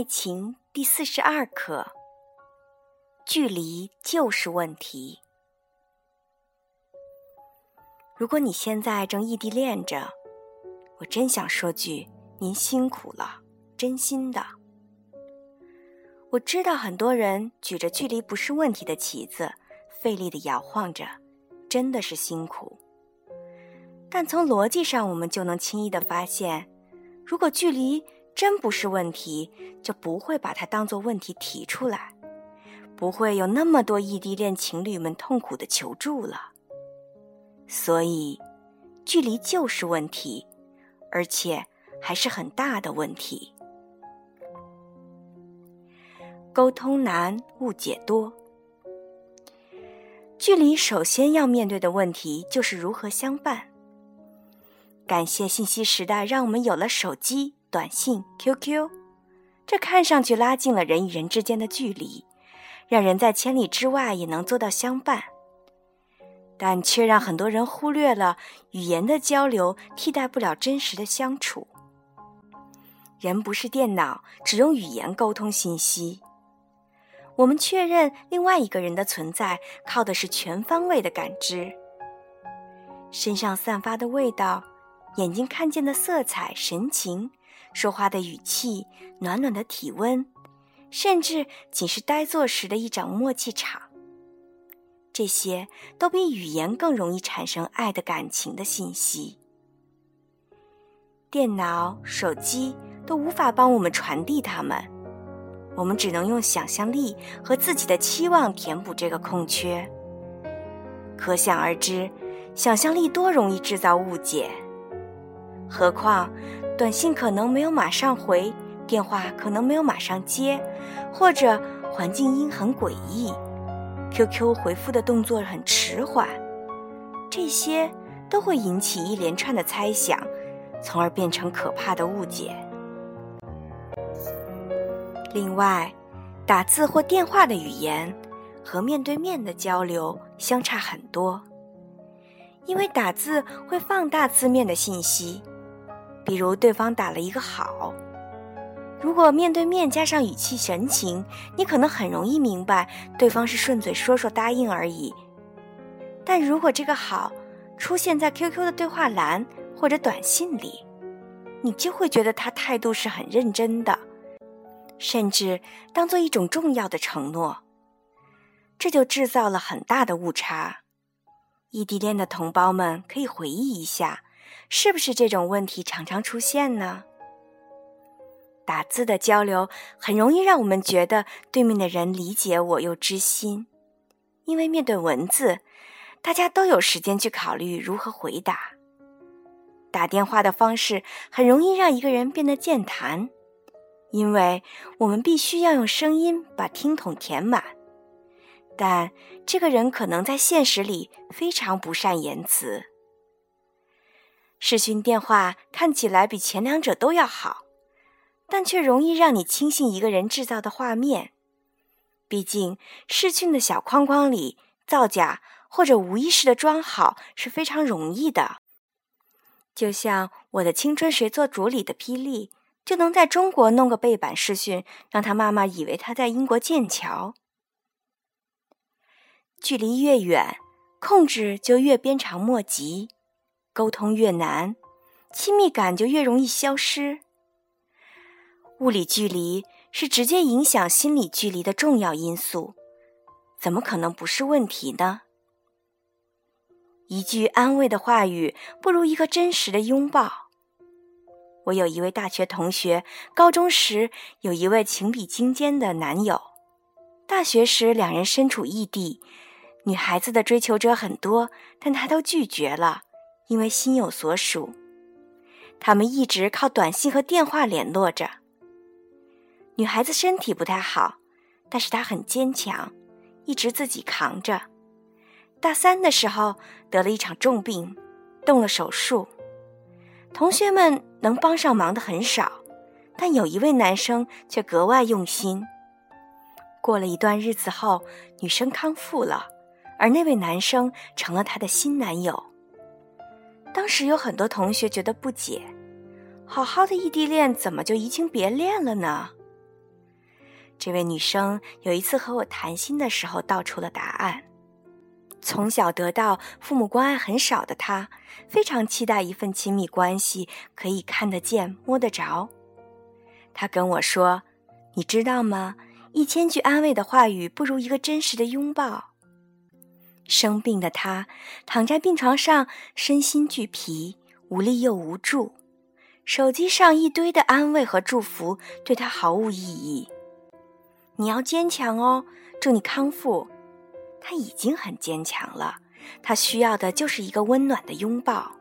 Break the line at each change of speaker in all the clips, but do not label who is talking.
爱情第四十二课：距离就是问题。如果你现在正异地恋着，我真想说句您辛苦了，真心的。我知道很多人举着“距离不是问题”的旗子，费力的摇晃着，真的是辛苦。但从逻辑上，我们就能轻易的发现，如果距离真不是问题，就不会把它当做问题提出来，不会有那么多异地恋情侣们痛苦的求助了。所以，距离就是问题，而且还是很大的问题。沟通难，误解多。距离首先要面对的问题就是如何相伴。感谢信息时代，让我们有了手机、短信、QQ，这看上去拉近了人与人之间的距离，让人在千里之外也能做到相伴。但却让很多人忽略了语言的交流替代不了真实的相处。人不是电脑，只用语言沟通信息。我们确认另外一个人的存在，靠的是全方位的感知。身上散发的味道，眼睛看见的色彩、神情，说话的语气，暖暖的体温，甚至仅是呆坐时的一掌默契场。这些都比语言更容易产生爱的感情的信息。电脑、手机都无法帮我们传递它们，我们只能用想象力和自己的期望填补这个空缺。可想而知，想象力多容易制造误解。何况，短信可能没有马上回，电话可能没有马上接，或者环境音很诡异。QQ 回复的动作很迟缓，这些都会引起一连串的猜想，从而变成可怕的误解。另外，打字或电话的语言和面对面的交流相差很多，因为打字会放大字面的信息，比如对方打了一个“好”。如果面对面加上语气神情，你可能很容易明白对方是顺嘴说说答应而已。但如果这个好出现在 QQ 的对话栏或者短信里，你就会觉得他态度是很认真的，甚至当做一种重要的承诺。这就制造了很大的误差。异地恋的同胞们可以回忆一下，是不是这种问题常常出现呢？打字的交流很容易让我们觉得对面的人理解我又知心，因为面对文字，大家都有时间去考虑如何回答。打电话的方式很容易让一个人变得健谈，因为我们必须要用声音把听筒填满，但这个人可能在现实里非常不善言辞。视讯电话看起来比前两者都要好。但却容易让你轻信一个人制造的画面，毕竟视讯的小框框里造假或者无意识的装好是非常容易的。就像《我的青春谁做主》里的霹雳，就能在中国弄个背板视讯，让他妈妈以为他在英国剑桥。距离越远，控制就越鞭长莫及，沟通越难，亲密感就越容易消失。物理距离是直接影响心理距离的重要因素，怎么可能不是问题呢？一句安慰的话语不如一个真实的拥抱。我有一位大学同学，高中时有一位情比金坚的男友，大学时两人身处异地，女孩子的追求者很多，但他都拒绝了，因为心有所属。他们一直靠短信和电话联络着。女孩子身体不太好，但是她很坚强，一直自己扛着。大三的时候得了一场重病，动了手术。同学们能帮上忙的很少，但有一位男生却格外用心。过了一段日子后，女生康复了，而那位男生成了她的新男友。当时有很多同学觉得不解：好好的异地恋怎么就移情别恋了呢？这位女生有一次和我谈心的时候道出了答案。从小得到父母关爱很少的她，非常期待一份亲密关系，可以看得见、摸得着。她跟我说：“你知道吗？一千句安慰的话语不如一个真实的拥抱。”生病的他躺在病床上，身心俱疲，无力又无助。手机上一堆的安慰和祝福对他毫无意义。你要坚强哦，祝你康复。他已经很坚强了，他需要的就是一个温暖的拥抱。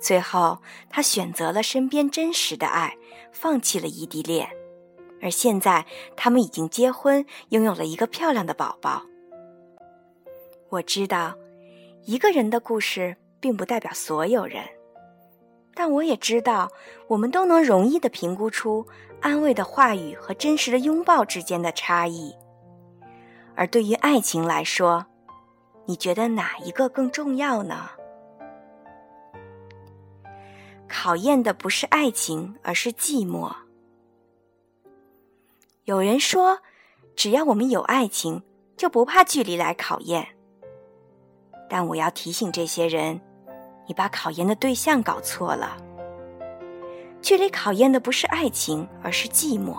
最后，他选择了身边真实的爱，放弃了异地恋。而现在，他们已经结婚，拥有了一个漂亮的宝宝。我知道，一个人的故事并不代表所有人，但我也知道，我们都能容易地评估出安慰的话语和真实的拥抱之间的差异。而对于爱情来说，你觉得哪一个更重要呢？考验的不是爱情，而是寂寞。有人说，只要我们有爱情，就不怕距离来考验。但我要提醒这些人，你把考验的对象搞错了。距离考验的不是爱情，而是寂寞。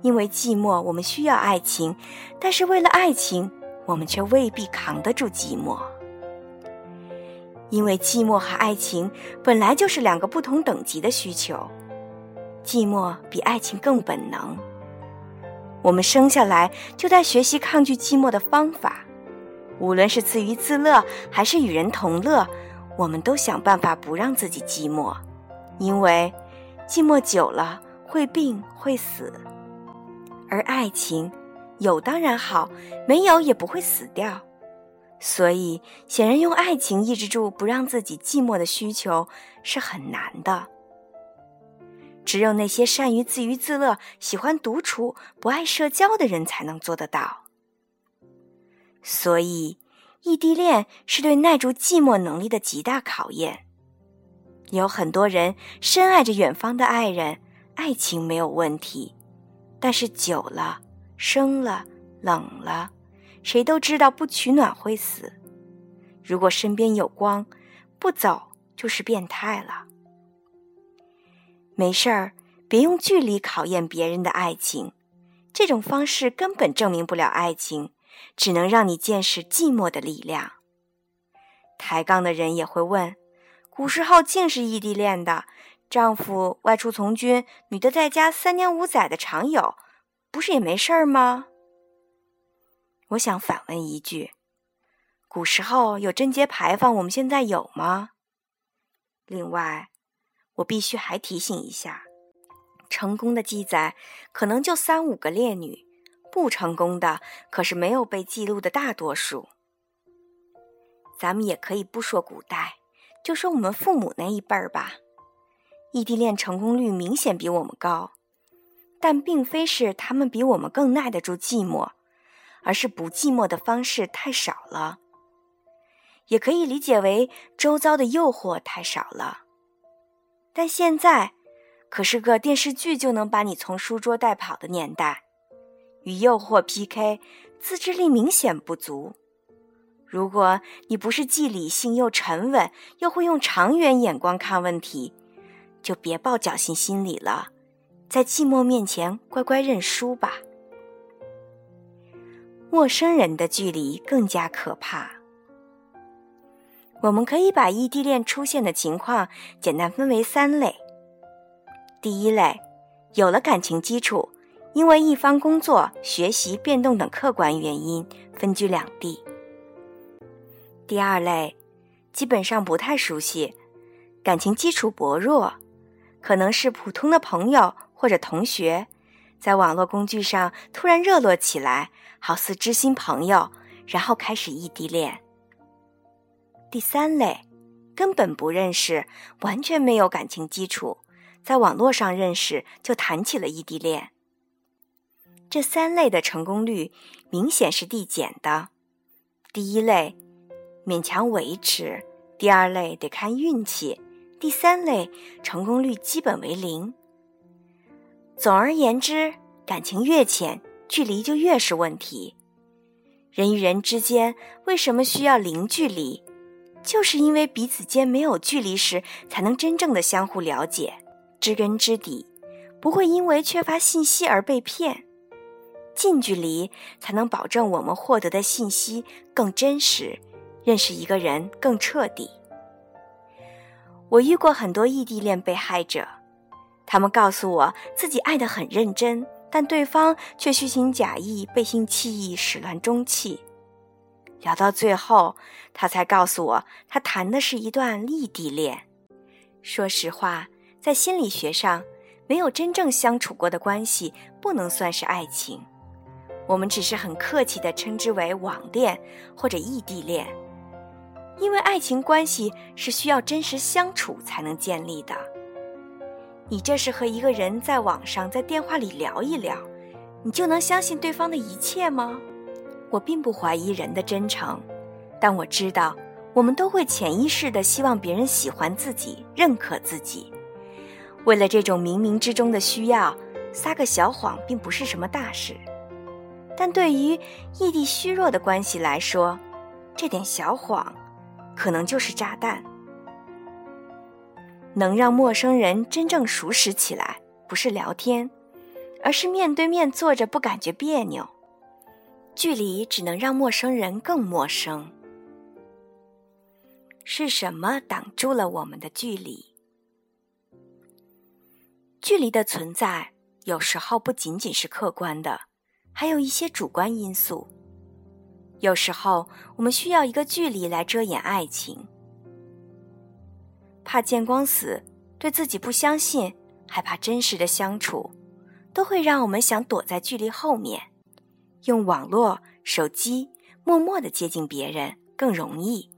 因为寂寞，我们需要爱情；但是为了爱情，我们却未必扛得住寂寞。因为寂寞和爱情本来就是两个不同等级的需求，寂寞比爱情更本能。我们生下来就在学习抗拒寂寞的方法，无论是自娱自乐还是与人同乐，我们都想办法不让自己寂寞，因为寂寞久了会病会死。而爱情，有当然好，没有也不会死掉。所以，显然用爱情抑制住不让自己寂寞的需求是很难的。只有那些善于自娱自乐、喜欢独处、不爱社交的人才能做得到。所以，异地恋是对耐住寂寞能力的极大考验。有很多人深爱着远方的爱人，爱情没有问题。但是久了，生了，冷了，谁都知道不取暖会死。如果身边有光，不走就是变态了。没事儿，别用距离考验别人的爱情，这种方式根本证明不了爱情，只能让你见识寂寞的力量。抬杠的人也会问：古时候竟是异地恋的？丈夫外出从军，女的在家三年五载的常有，不是也没事儿吗？我想反问一句：古时候有贞节牌坊，我们现在有吗？另外，我必须还提醒一下：成功的记载可能就三五个烈女，不成功的可是没有被记录的大多数。咱们也可以不说古代，就说我们父母那一辈儿吧。异地恋成功率明显比我们高，但并非是他们比我们更耐得住寂寞，而是不寂寞的方式太少了。也可以理解为周遭的诱惑太少了。但现在可是个电视剧就能把你从书桌带跑的年代，与诱惑 PK，自制力明显不足。如果你不是既理性又沉稳，又会用长远眼光看问题。就别抱侥幸心理了，在寂寞面前乖乖认输吧。陌生人的距离更加可怕。我们可以把异地恋出现的情况简单分为三类：第一类，有了感情基础，因为一方工作、学习变动等客观原因分居两地；第二类，基本上不太熟悉，感情基础薄弱。可能是普通的朋友或者同学，在网络工具上突然热络起来，好似知心朋友，然后开始异地恋。第三类，根本不认识，完全没有感情基础，在网络上认识就谈起了异地恋。这三类的成功率明显是递减的。第一类勉强维持，第二类得看运气。第三类成功率基本为零。总而言之，感情越浅，距离就越是问题。人与人之间为什么需要零距离？就是因为彼此间没有距离时，才能真正的相互了解，知根知底，不会因为缺乏信息而被骗。近距离才能保证我们获得的信息更真实，认识一个人更彻底。我遇过很多异地恋被害者，他们告诉我自己爱得很认真，但对方却虚情假意、背信弃义、始乱终弃。聊到最后，他才告诉我，他谈的是一段异地恋。说实话，在心理学上，没有真正相处过的关系不能算是爱情，我们只是很客气地称之为网恋或者异地恋。因为爱情关系是需要真实相处才能建立的。你这是和一个人在网上、在电话里聊一聊，你就能相信对方的一切吗？我并不怀疑人的真诚，但我知道，我们都会潜意识地希望别人喜欢自己、认可自己。为了这种冥冥之中的需要，撒个小谎并不是什么大事。但对于异地虚弱的关系来说，这点小谎，可能就是炸弹。能让陌生人真正熟识起来，不是聊天，而是面对面坐着不感觉别扭。距离只能让陌生人更陌生。是什么挡住了我们的距离？距离的存在有时候不仅仅是客观的，还有一些主观因素。有时候我们需要一个距离来遮掩爱情，怕见光死，对自己不相信，害怕真实的相处，都会让我们想躲在距离后面。用网络、手机默默的接近别人更容易，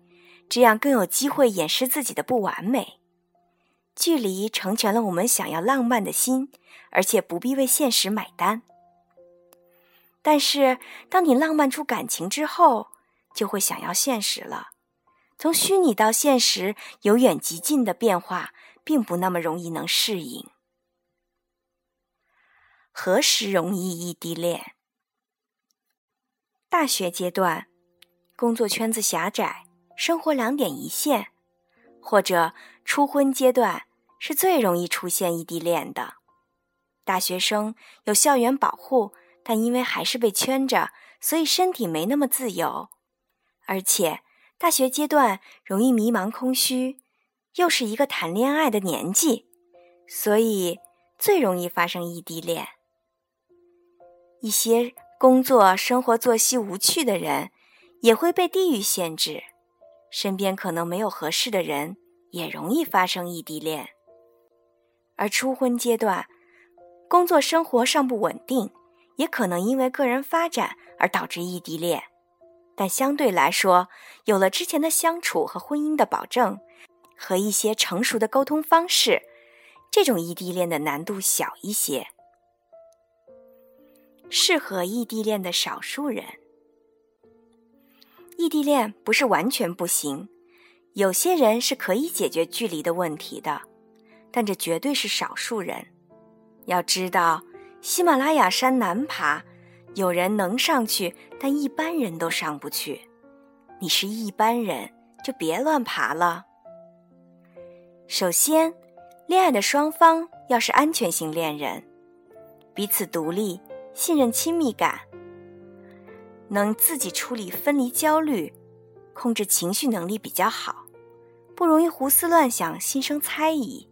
这样更有机会掩饰自己的不完美。距离成全了我们想要浪漫的心，而且不必为现实买单。但是，当你浪漫出感情之后，就会想要现实了。从虚拟到现实，由远及近的变化，并不那么容易能适应。何时容易异地恋？大学阶段，工作圈子狭窄，生活两点一线，或者初婚阶段是最容易出现异地恋的。大学生有校园保护，但因为还是被圈着，所以身体没那么自由。而且大学阶段容易迷茫空虚，又是一个谈恋爱的年纪，所以最容易发生异地恋。一些。工作、生活作息无趣的人，也会被地域限制；身边可能没有合适的人，也容易发生异地恋。而初婚阶段，工作生活尚不稳定，也可能因为个人发展而导致异地恋。但相对来说，有了之前的相处和婚姻的保证，和一些成熟的沟通方式，这种异地恋的难度小一些。适合异地恋的少数人，异地恋不是完全不行，有些人是可以解决距离的问题的，但这绝对是少数人。要知道，喜马拉雅山难爬，有人能上去，但一般人都上不去。你是一般人，就别乱爬了。首先，恋爱的双方要是安全型恋人，彼此独立。信任亲密感，能自己处理分离焦虑，控制情绪能力比较好，不容易胡思乱想、心生猜疑。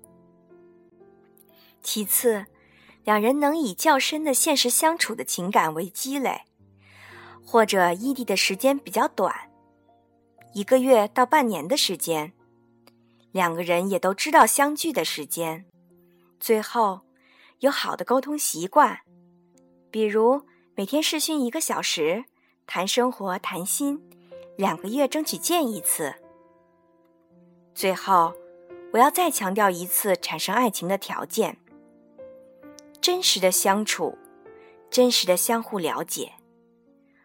其次，两人能以较深的现实相处的情感为积累，或者异地的时间比较短，一个月到半年的时间，两个人也都知道相聚的时间，最后有好的沟通习惯。比如每天视讯一个小时，谈生活谈心，两个月争取见一次。最后，我要再强调一次产生爱情的条件：真实的相处，真实的相互了解。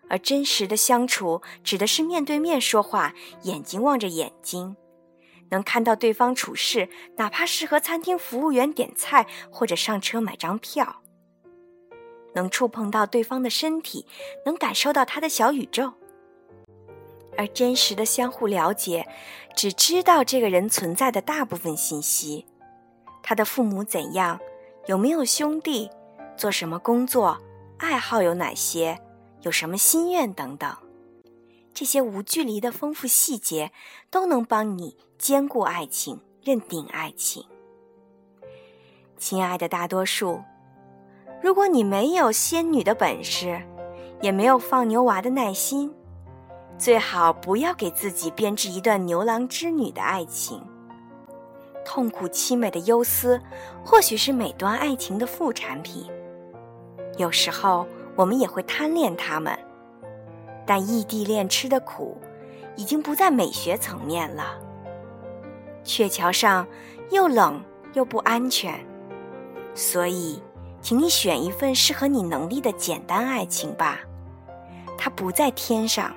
而真实的相处指的是面对面说话，眼睛望着眼睛，能看到对方处事，哪怕是和餐厅服务员点菜或者上车买张票。能触碰到对方的身体，能感受到他的小宇宙。而真实的相互了解，只知道这个人存在的大部分信息：他的父母怎样，有没有兄弟，做什么工作，爱好有哪些，有什么心愿等等。这些无距离的丰富细节，都能帮你兼顾爱情，认定爱情。亲爱的大多数，如果你没有仙女的本事，也没有放牛娃的耐心。最好不要给自己编织一段牛郎织女的爱情。痛苦凄美的忧思，或许是每段爱情的副产品。有时候我们也会贪恋他们，但异地恋吃的苦，已经不在美学层面了。鹊桥上又冷又不安全，所以，请你选一份适合你能力的简单爱情吧。它不在天上。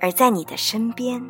而在你的身边。